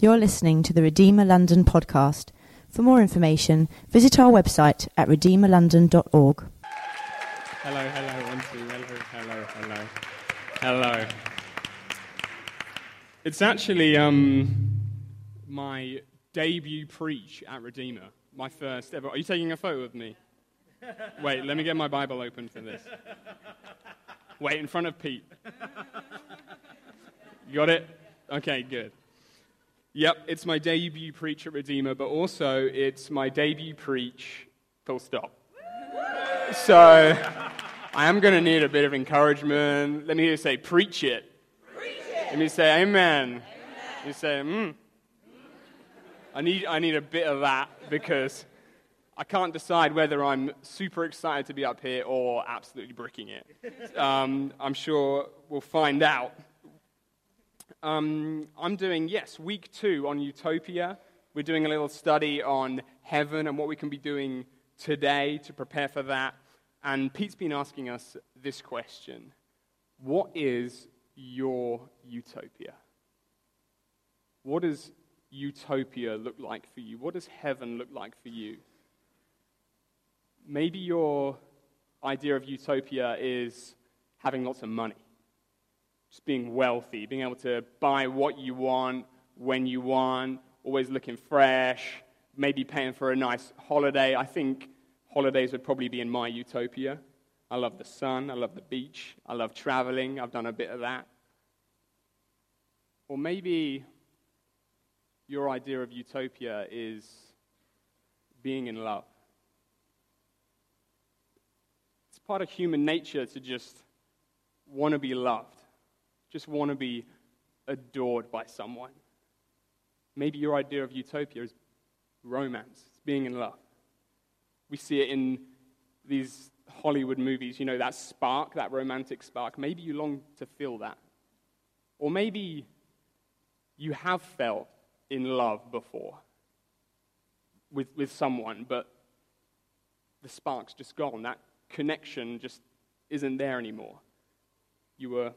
You're listening to the Redeemer London podcast. For more information, visit our website at redeemerlondon.org. Hello, hello, one, two, hello, hello, hello, hello. It's actually um, my debut preach at Redeemer, my first ever. Are you taking a photo of me? Wait, let me get my Bible open for this. Wait, in front of Pete. You got it? Okay, good. Yep, it's my debut preach at Redeemer, but also it's my debut preach, full stop. So I am going to need a bit of encouragement. Let me hear you say, preach it. Preach it. Let me say, amen. amen. You say, hmm. I need, I need a bit of that because I can't decide whether I'm super excited to be up here or absolutely bricking it. Um, I'm sure we'll find out. Um, I'm doing, yes, week two on Utopia. We're doing a little study on heaven and what we can be doing today to prepare for that. And Pete's been asking us this question What is your utopia? What does utopia look like for you? What does heaven look like for you? Maybe your idea of utopia is having lots of money just being wealthy, being able to buy what you want, when you want, always looking fresh, maybe paying for a nice holiday. I think holidays would probably be in my utopia. I love the sun, I love the beach, I love traveling, I've done a bit of that. Or maybe your idea of utopia is being in love. It's part of human nature to just want to be loved just want to be adored by someone. Maybe your idea of utopia is romance, it's being in love. We see it in these Hollywood movies, you know, that spark, that romantic spark. Maybe you long to feel that. Or maybe you have felt in love before with, with someone, but the spark's just gone. That connection just isn't there anymore. You were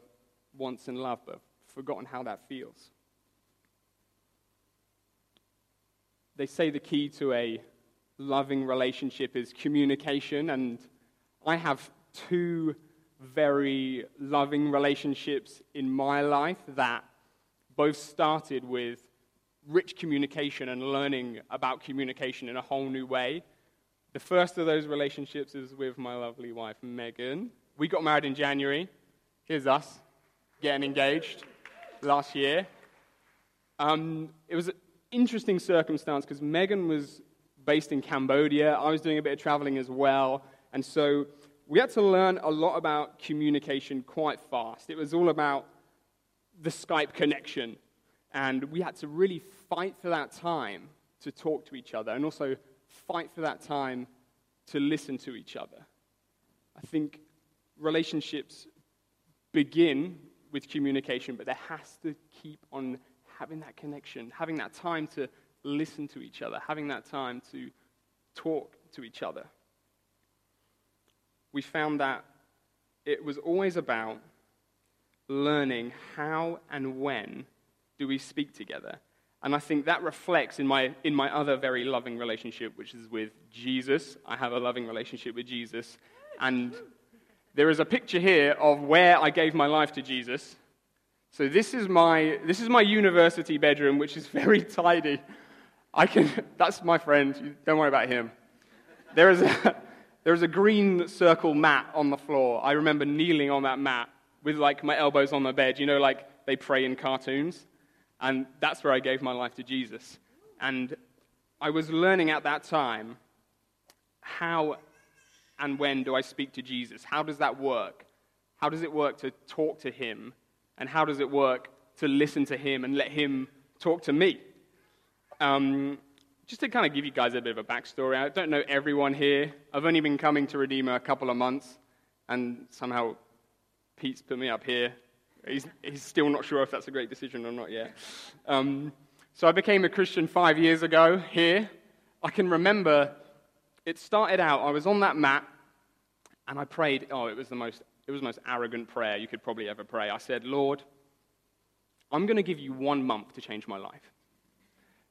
once in love, but forgotten how that feels. They say the key to a loving relationship is communication, and I have two very loving relationships in my life that both started with rich communication and learning about communication in a whole new way. The first of those relationships is with my lovely wife, Megan. We got married in January. Here's us getting engaged last year. Um, it was an interesting circumstance because Megan was based in Cambodia. I was doing a bit of traveling as well. And so we had to learn a lot about communication quite fast. It was all about the Skype connection. And we had to really fight for that time to talk to each other and also fight for that time to listen to each other. I think relationships begin with communication, but there has to keep on having that connection, having that time to listen to each other, having that time to talk to each other. We found that it was always about learning how and when do we speak together. And I think that reflects in my, in my other very loving relationship, which is with Jesus. I have a loving relationship with Jesus. And there is a picture here of where I gave my life to Jesus. So this is my, this is my university bedroom, which is very tidy. I can, that's my friend. Don't worry about him. There is, a, there is a green circle mat on the floor. I remember kneeling on that mat with like my elbows on the bed. You know, like they pray in cartoons. And that's where I gave my life to Jesus. And I was learning at that time how and when do I speak to Jesus? How does that work? How does it work to talk to him? And how does it work to listen to him and let him talk to me? Um, just to kind of give you guys a bit of a backstory, I don't know everyone here. I've only been coming to Redeemer a couple of months, and somehow Pete's put me up here. He's, he's still not sure if that's a great decision or not yet. Um, so I became a Christian five years ago here. I can remember it started out, I was on that mat and I prayed. Oh, it was the most, it was the most arrogant prayer you could probably ever pray. I said, Lord, I'm going to give you one month to change my life.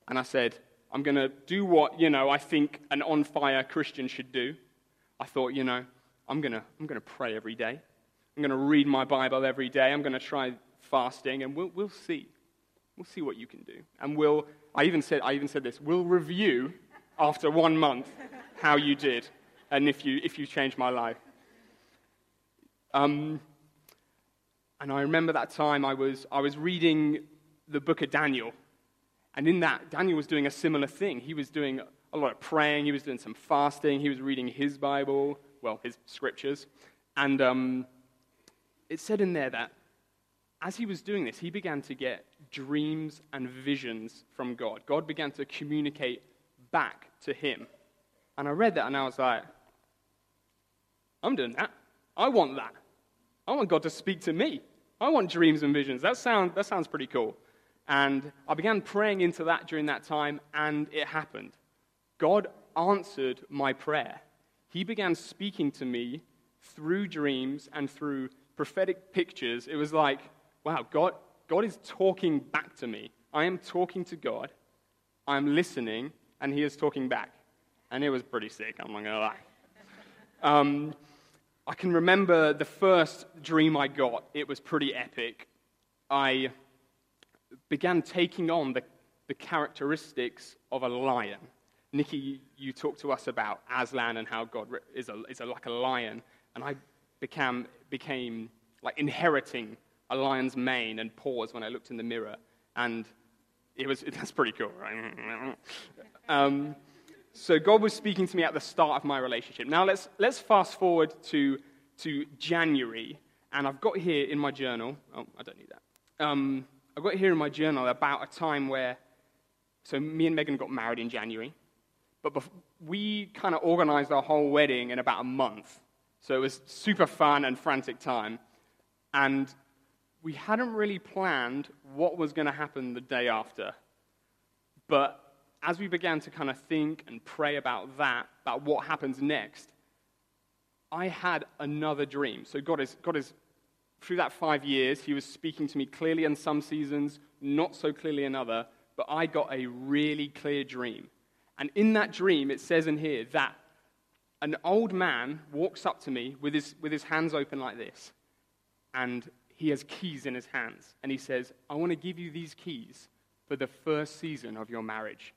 And I said, I'm going to do what, you know, I think an on fire Christian should do. I thought, you know, I'm going to I'm going to pray every day. I'm going to read my Bible every day. I'm going to try fasting, and we'll, we'll see. We'll see what you can do. And we'll, I even said, I even said this, we'll review after one month how you did and if you, if you changed my life. Um, and I remember that time I was, I was reading the book of Daniel. And in that, Daniel was doing a similar thing. He was doing a lot of praying, he was doing some fasting, he was reading his Bible, well, his scriptures. And um, it said in there that as he was doing this, he began to get dreams and visions from God. God began to communicate back to him. And I read that and I was like, I'm doing that. I want that. I want God to speak to me. I want dreams and visions. That, sound, that sounds pretty cool. And I began praying into that during that time, and it happened. God answered my prayer. He began speaking to me through dreams and through prophetic pictures. It was like, wow, God, God is talking back to me. I am talking to God. I'm listening, and He is talking back. And it was pretty sick, I'm not going to lie. Um, I can remember the first dream I got. It was pretty epic. I began taking on the, the characteristics of a lion. Nikki, you talked to us about Aslan and how God is, a, is a, like a lion. And I became, became like inheriting a lion's mane and paws when I looked in the mirror. And it was, that's pretty cool, um, so God was speaking to me at the start of my relationship. Now let's, let's fast forward to, to January. And I've got here in my journal, oh, I don't need that. Um, I've got here in my journal about a time where, so me and Megan got married in January. But bef- we kind of organized our whole wedding in about a month. So it was super fun and frantic time. And we hadn't really planned what was going to happen the day after. But as we began to kind of think and pray about that, about what happens next, I had another dream. So God is, God is, through that five years, He was speaking to me clearly in some seasons, not so clearly in other, but I got a really clear dream. And in that dream, it says in here that an old man walks up to me with his, with his hands open like this, and he has keys in his hands. And he says, I want to give you these keys for the first season of your marriage.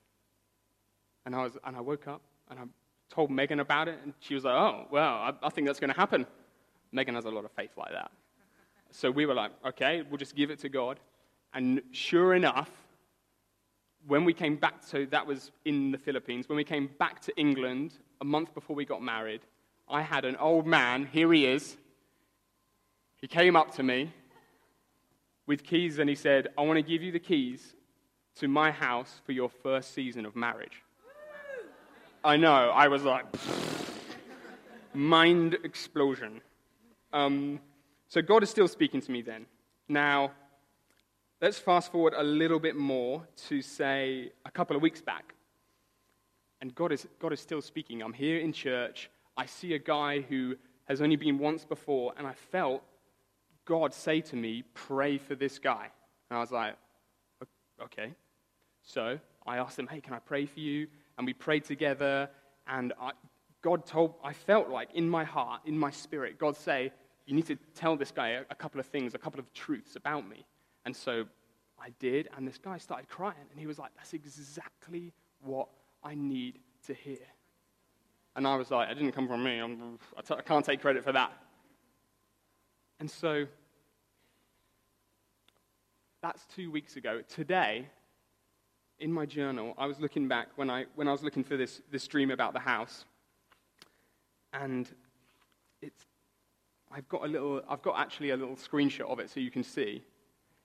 And I, was, and I woke up and I told Megan about it, and she was like, Oh, well, I, I think that's going to happen. Megan has a lot of faith like that. So we were like, Okay, we'll just give it to God. And sure enough, when we came back, so that was in the Philippines, when we came back to England a month before we got married, I had an old man, here he is. He came up to me with keys and he said, I want to give you the keys to my house for your first season of marriage. I know, I was like, mind explosion. Um, so God is still speaking to me then. Now, Let's fast forward a little bit more to, say, a couple of weeks back. And God is, God is still speaking. I'm here in church. I see a guy who has only been once before, and I felt God say to me, Pray for this guy. And I was like, Okay. So I asked him, Hey, can I pray for you? And we prayed together. And I, God told, I felt like in my heart, in my spirit, God say, You need to tell this guy a, a couple of things, a couple of truths about me. And so I did, and this guy started crying, and he was like, That's exactly what I need to hear. And I was like, It didn't come from me. I'm, I t- I can't take credit for that. And so that's two weeks ago. Today, in my journal, I was looking back when I, when I was looking for this, this dream about the house. And it's, I've got a little, I've got actually a little screenshot of it so you can see.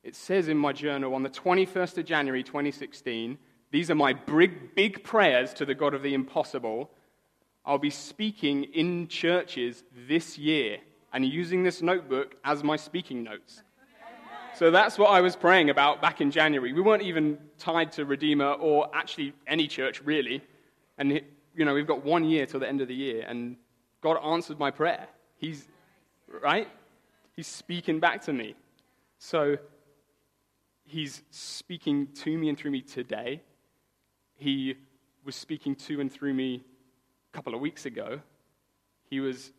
It says in my journal on the 21st of January 2016, these are my big, big prayers to the God of the impossible. I'll be speaking in churches this year and using this notebook as my speaking notes. So that's what I was praying about back in January. We weren't even tied to Redeemer or actually any church, really. And, you know, we've got one year till the end of the year, and God answered my prayer. He's, right? He's speaking back to me. So He's speaking to me and through me today. He was speaking to and through me a couple of weeks ago. He was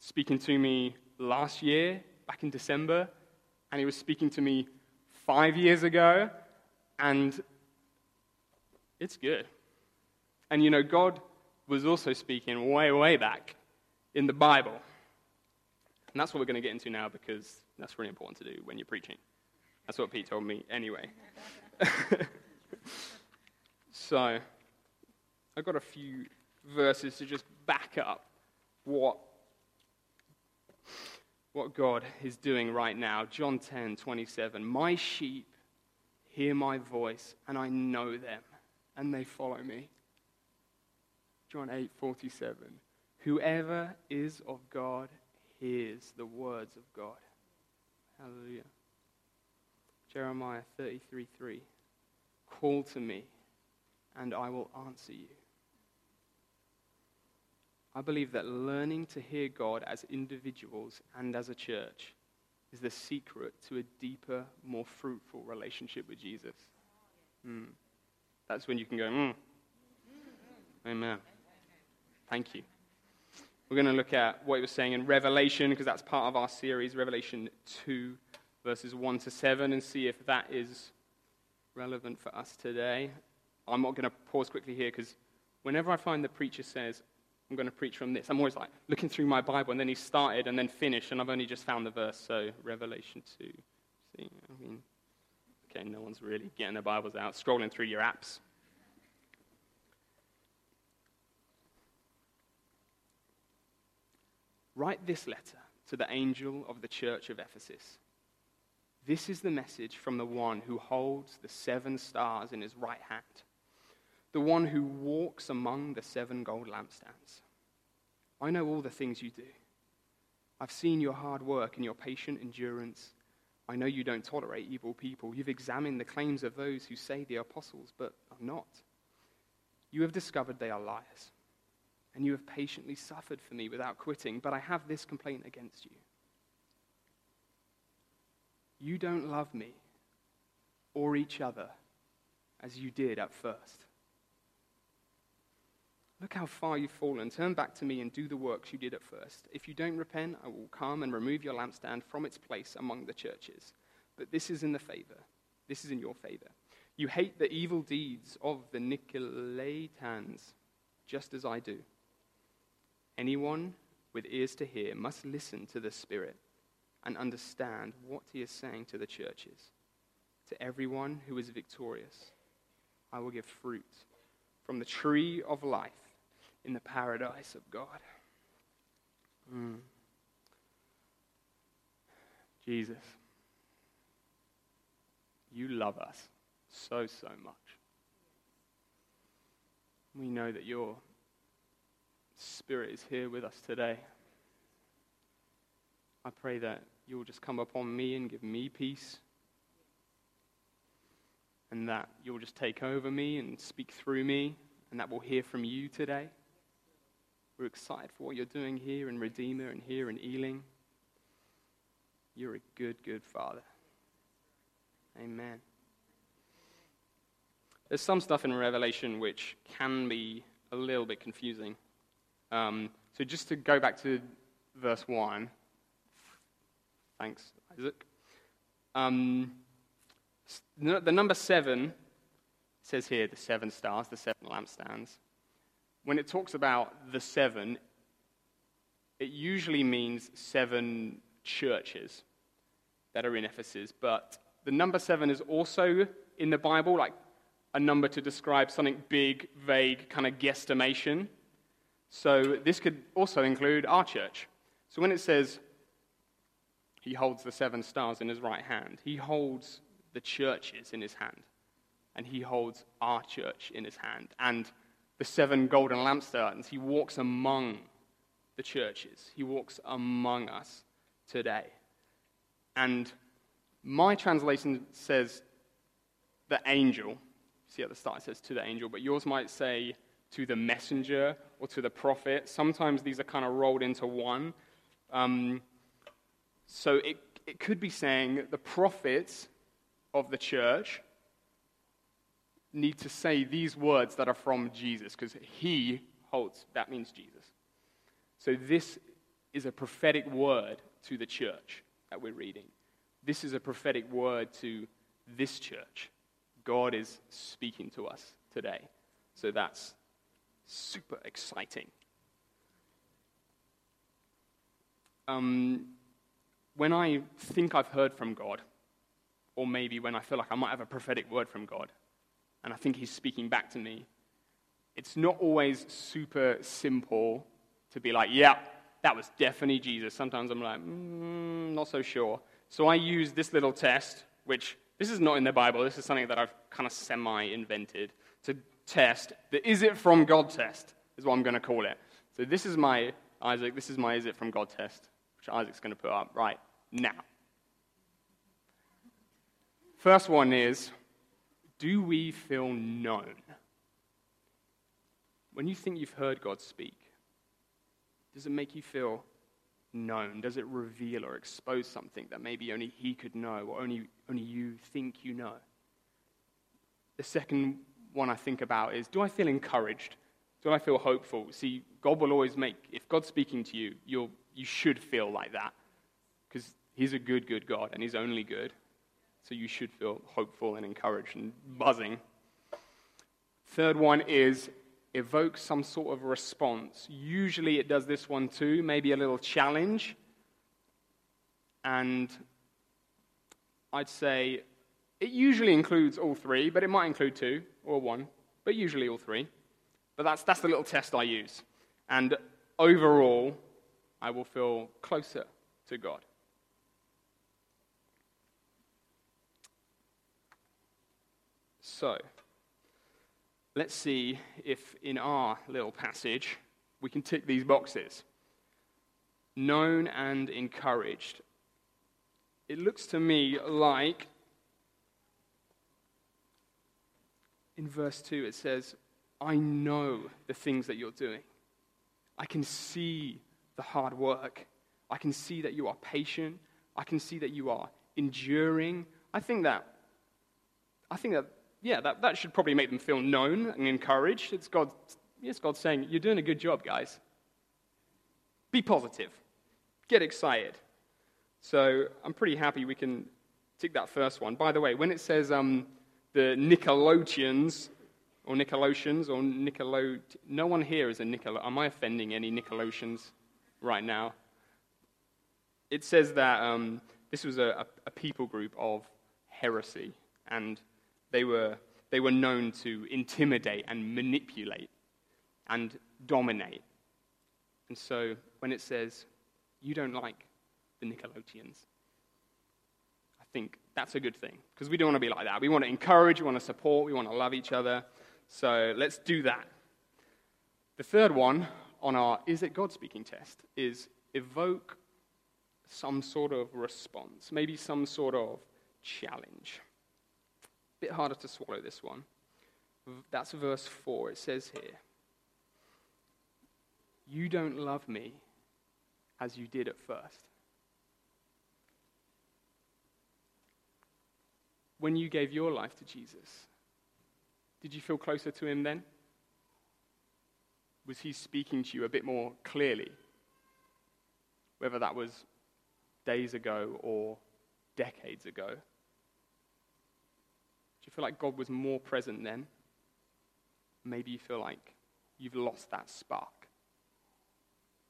speaking to me last year, back in December, and he was speaking to me five years ago, and it's good. And you know, God was also speaking way, way back in the Bible. And that's what we're going to get into now because that's really important to do when you're preaching. That's what Pete told me anyway. so, I've got a few verses to just back up what, what God is doing right now. John 10 27. My sheep hear my voice, and I know them, and they follow me. John 8 47. Whoever is of God hears the words of God. Hallelujah. Jeremiah 33 3. Call to me, and I will answer you. I believe that learning to hear God as individuals and as a church is the secret to a deeper, more fruitful relationship with Jesus. Mm. That's when you can go, mm. Amen. Thank you. We're going to look at what he was saying in Revelation, because that's part of our series, Revelation 2, verses 1 to 7, and see if that is relevant for us today. I'm not going to pause quickly here, because whenever I find the preacher says, I'm going to preach from this, I'm always like looking through my Bible, and then he started and then finished, and I've only just found the verse. So, Revelation 2. See, I mean, okay, no one's really getting their Bibles out, scrolling through your apps. Write this letter to the angel of the church of Ephesus. This is the message from the one who holds the seven stars in his right hand, the one who walks among the seven gold lampstands. I know all the things you do. I've seen your hard work and your patient endurance. I know you don't tolerate evil people. You've examined the claims of those who say are apostles, but are not. You have discovered they are liars and you have patiently suffered for me without quitting. But I have this complaint against you. You don't love me or each other as you did at first. Look how far you've fallen. Turn back to me and do the works you did at first. If you don't repent, I will come and remove your lampstand from its place among the churches. But this is in the favor. This is in your favor. You hate the evil deeds of the Nicolaitans, just as I do. Anyone with ears to hear must listen to the Spirit and understand what he is saying to the churches. To everyone who is victorious, I will give fruit from the tree of life in the paradise of God. Mm. Jesus, you love us so, so much. We know that you're Spirit is here with us today. I pray that you'll just come upon me and give me peace. And that you'll just take over me and speak through me, and that we'll hear from you today. We're excited for what you're doing here in Redeemer and here in Ealing. You're a good, good Father. Amen. There's some stuff in Revelation which can be a little bit confusing. Um, so just to go back to verse 1. Thanks, Isaac. Um, the number seven says here the seven stars, the seven lampstands. When it talks about the seven, it usually means seven churches that are in Ephesus. But the number seven is also in the Bible like a number to describe something big, vague, kind of guesstimation. So this could also include our church. So when it says he holds the seven stars in his right hand, he holds the churches in his hand. And he holds our church in his hand. And the seven golden lampstands, he walks among the churches. He walks among us today. And my translation says the angel. See at the start it says to the angel, but yours might say to the messenger or to the prophet. Sometimes these are kind of rolled into one. Um, so it, it could be saying the prophets of the church, need to say these words that are from Jesus because he holds, that means Jesus. So this is a prophetic word to the church that we're reading. This is a prophetic word to this church. God is speaking to us today. So that's super exciting. Um, when I think I've heard from God, or maybe when I feel like I might have a prophetic word from God, and I think He's speaking back to me, it's not always super simple to be like, yeah, that was definitely Jesus. Sometimes I'm like, mm, not so sure. So I use this little test, which this is not in the Bible. This is something that I've kind of semi invented to test the is it from God test, is what I'm going to call it. So this is my, Isaac, this is my is it from God test, which Isaac's going to put up right now. First one is do we feel known? When you think you've heard God speak, does it make you feel known? Does it reveal or expose something that maybe only He could know or only, only you think you know? The second one I think about is do I feel encouraged? Do I feel hopeful? See, God will always make, if God's speaking to you, you'll, you should feel like that because He's a good, good God and He's only good. So you should feel hopeful and encouraged and buzzing. Third one is evoke some sort of response. Usually it does this one too, maybe a little challenge. And I'd say it usually includes all three, but it might include two or one, but usually all three. But that's, that's the little test I use. And overall, I will feel closer to God. So, let's see if in our little passage we can tick these boxes. Known and encouraged. It looks to me like in verse 2 it says, I know the things that you're doing. I can see the hard work. I can see that you are patient. I can see that you are enduring. I think that, I think that yeah, that, that should probably make them feel known and encouraged. It's God, yes, God saying, You're doing a good job, guys. Be positive, get excited. So I'm pretty happy we can tick that first one. By the way, when it says um, the Nickelodeons, or Nickelodeons, or Nickelode, no one here is a Nickelode. Am I offending any Nickelodeons right now? It says that um, this was a, a people group of heresy, and they were, they were known to intimidate and manipulate and dominate. And so when it says, you don't like the Nickelodeons, I think that's a good thing because we don't want to be like that. We want to encourage, we want to support, we want to love each other. So let's do that. The third one on our is it God speaking test is evoke some sort of response, maybe some sort of challenge bit harder to swallow this one. That's verse 4. It says here, You don't love me as you did at first. When you gave your life to Jesus, did you feel closer to him then? Was he speaking to you a bit more clearly? Whether that was days ago or decades ago. Feel like God was more present then? Maybe you feel like you've lost that spark.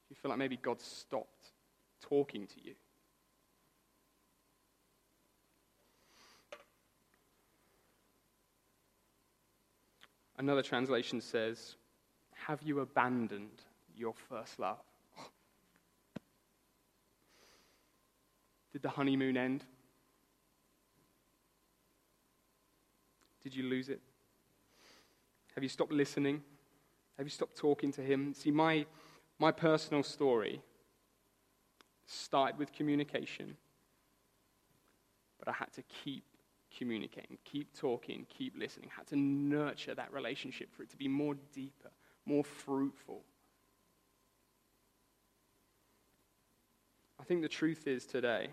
You feel like maybe God stopped talking to you? Another translation says, Have you abandoned your first love? Did the honeymoon end? Did you lose it? Have you stopped listening? Have you stopped talking to him? See, my, my personal story started with communication, but I had to keep communicating, keep talking, keep listening. I had to nurture that relationship for it to be more deeper, more fruitful. I think the truth is today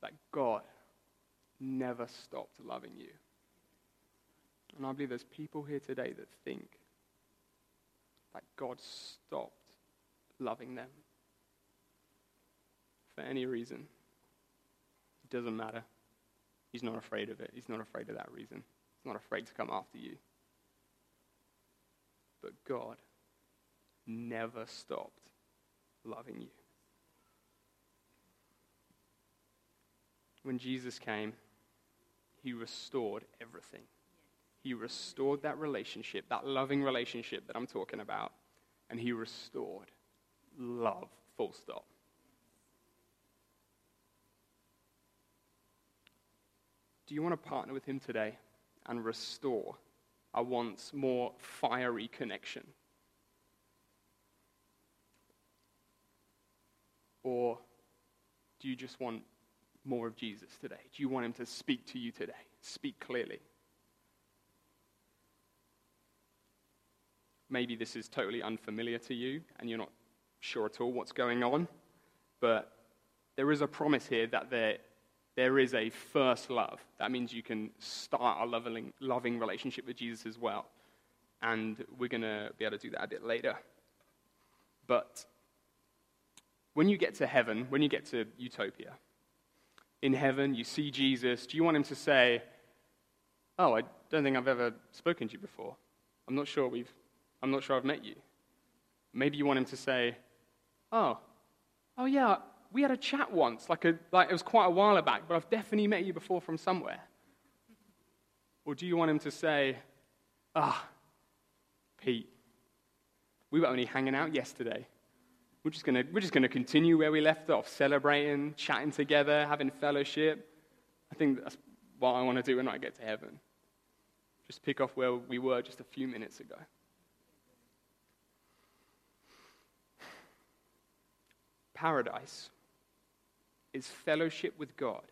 that God never stopped loving you. And I believe there's people here today that think that God stopped loving them for any reason. It doesn't matter. He's not afraid of it. He's not afraid of that reason. He's not afraid to come after you. But God never stopped loving you. When Jesus came, he restored everything. He restored that relationship, that loving relationship that I'm talking about, and he restored love, full stop. Do you want to partner with him today and restore a once more fiery connection? Or do you just want more of Jesus today? Do you want him to speak to you today? Speak clearly. Maybe this is totally unfamiliar to you and you're not sure at all what's going on, but there is a promise here that there, there is a first love. That means you can start a loving, loving relationship with Jesus as well. And we're going to be able to do that a bit later. But when you get to heaven, when you get to utopia, in heaven, you see Jesus, do you want him to say, Oh, I don't think I've ever spoken to you before. I'm not sure we've I'm not sure I've met you. Maybe you want him to say, Oh, oh yeah, we had a chat once, like, a, like it was quite a while back, but I've definitely met you before from somewhere. Or do you want him to say, Ah, oh, Pete, we were only hanging out yesterday. We're just going we're just going to continue where we left off, celebrating, chatting together, having fellowship. I think that's what I want to do when I get to heaven. Just pick off where we were just a few minutes ago. Paradise is fellowship with God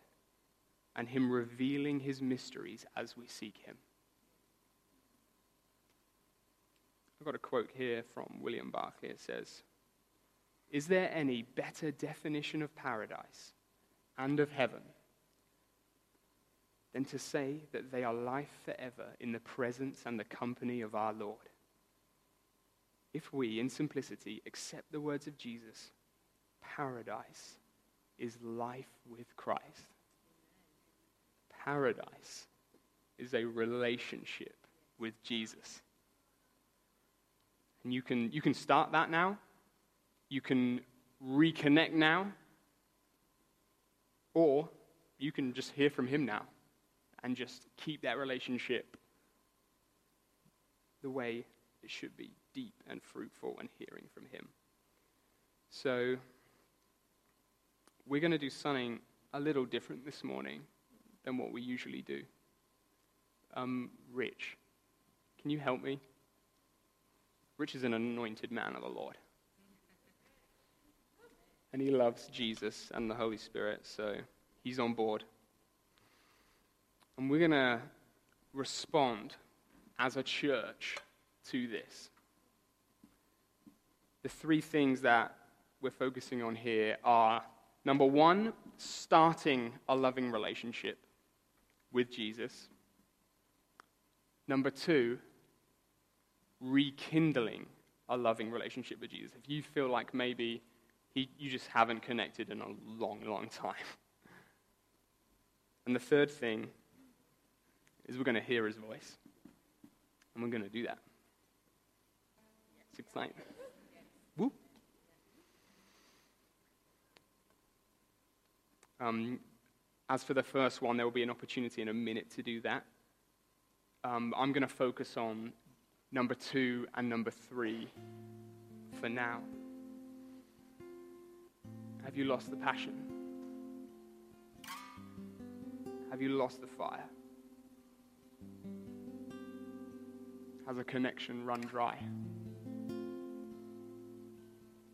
and Him revealing His mysteries as we seek Him. I've got a quote here from William Barclay. It says, is there any better definition of paradise and of heaven than to say that they are life forever in the presence and the company of our Lord? If we, in simplicity, accept the words of Jesus, paradise is life with Christ. Paradise is a relationship with Jesus. And you can, you can start that now. You can reconnect now, or you can just hear from Him now and just keep that relationship the way it should be deep and fruitful and hearing from Him. So, we're going to do something a little different this morning than what we usually do. Um, Rich, can you help me? Rich is an anointed man of the Lord and he loves Jesus and the Holy Spirit, so he's on board. And we're going to respond as a church to this. The three things that we're focusing on here are number one, starting a loving relationship with Jesus. Number two, rekindling a loving relationship with Jesus. If you feel like maybe he, you just haven't connected in a long, long time. And the third thing is we're going to hear his voice. And we're going to do that. Woo. Um, as for the first one, there will be an opportunity in a minute to do that. Um, I'm going to focus on number two and number three for now. Have you lost the passion? Have you lost the fire? Has a connection run dry?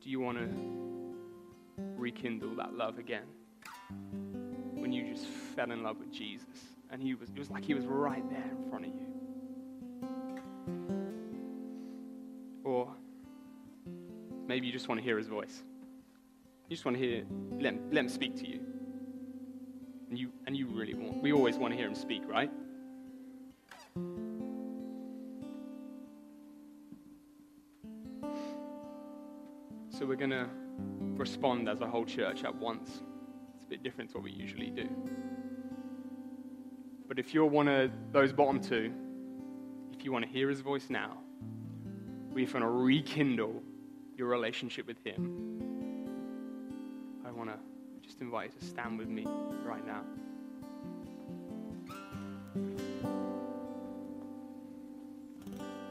Do you want to rekindle that love again? When you just fell in love with Jesus and he was, it was like he was right there in front of you. Or maybe you just want to hear his voice. You just want to hear, let him, let him speak to you. And you, and you really want, we always want to hear him speak, right? So we're going to respond as a whole church at once. It's a bit different to what we usually do. But if you're one of those bottom two, if you want to hear his voice now, we're going to rekindle your relationship with him I want to just invite you to stand with me right now.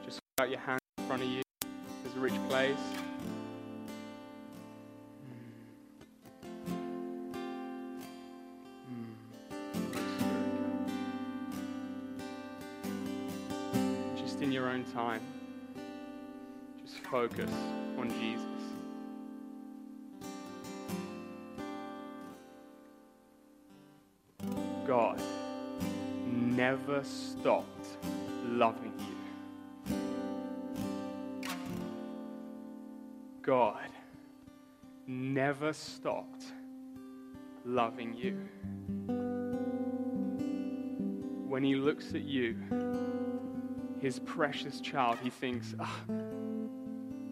Just put out your hand in front of you. There's a rich place. Just in your own time, just focus on Jesus. Never stopped loving you. God never stopped loving you. When he looks at you, his precious child, he thinks, "Ah,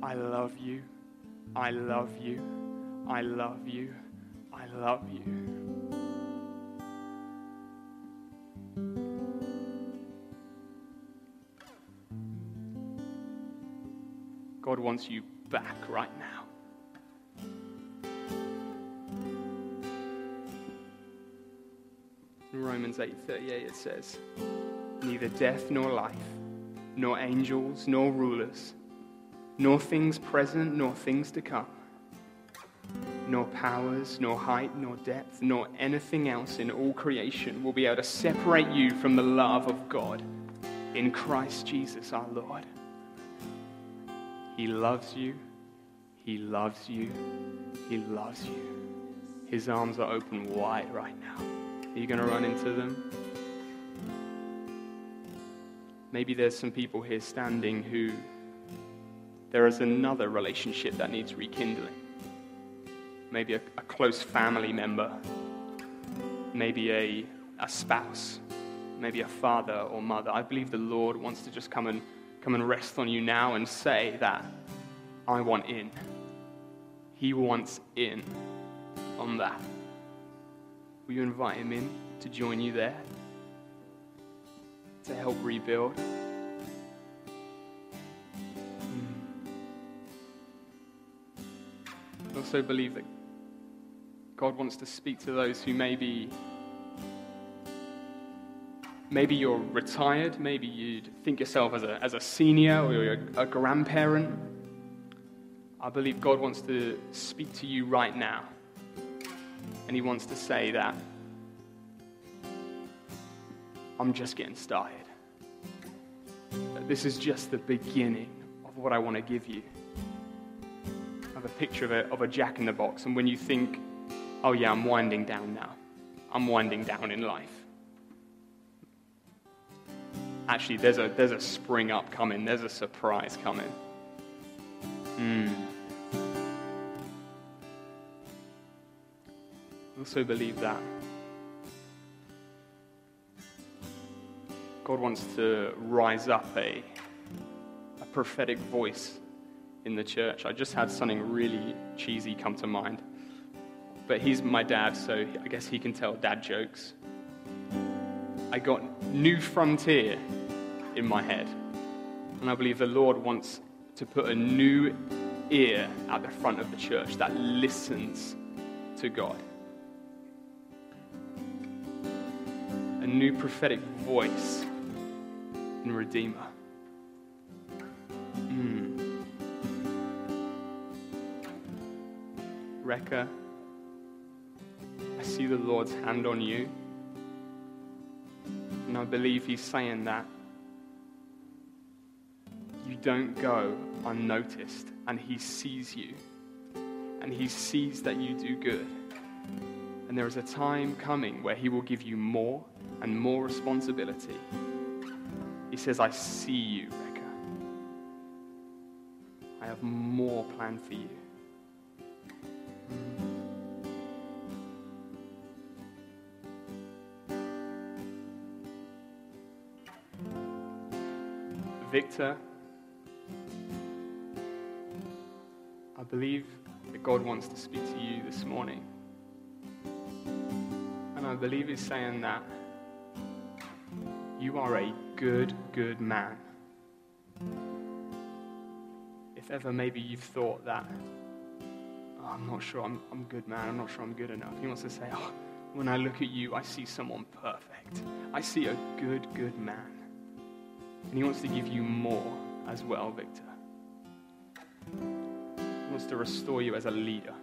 I love you, I love you, I love you, I love you. Wants you back right now. In Romans 8:38 it says, neither death nor life, nor angels, nor rulers, nor things present, nor things to come, nor powers, nor height, nor depth, nor anything else in all creation will be able to separate you from the love of God in Christ Jesus our Lord. He loves you. He loves you. He loves you. His arms are open wide right now. Are you going to run into them? Maybe there's some people here standing who there is another relationship that needs rekindling. Maybe a, a close family member, maybe a, a spouse, maybe a father or mother. I believe the Lord wants to just come and come and rest on you now and say that I want in. He wants in on that. Will you invite him in to join you there? To help rebuild? Hmm. I also believe that God wants to speak to those who maybe maybe you're retired, maybe you think yourself as a, as a senior or you're a, a grandparent. I believe God wants to speak to you right now. And He wants to say that I'm just getting started. This is just the beginning of what I want to give you. I have a picture of a, of a jack in the box, and when you think, oh yeah, I'm winding down now, I'm winding down in life. Actually, there's a, there's a spring up coming, there's a surprise coming. Mm. I also believe that God wants to rise up a, a prophetic voice in the church. I just had something really cheesy come to mind. But he's my dad, so I guess he can tell dad jokes. I got New Frontier in my head. And I believe the Lord wants to put a new ear at the front of the church that listens to God. A new prophetic voice in Redeemer. Mm. I see the Lord's hand on you. And I believe He's saying that don't go unnoticed, and He sees you, and He sees that you do good. And there is a time coming where He will give you more and more responsibility. He says, I see you, Rekka. I have more planned for you. Victor, believe that God wants to speak to you this morning. And I believe He's saying that you are a good, good man. If ever maybe you've thought that, oh, I'm not sure I'm, I'm a good man, I'm not sure I'm good enough, He wants to say, oh, when I look at you, I see someone perfect. I see a good, good man. And He wants to give you more as well, Victor. Wants to restore you as a leader.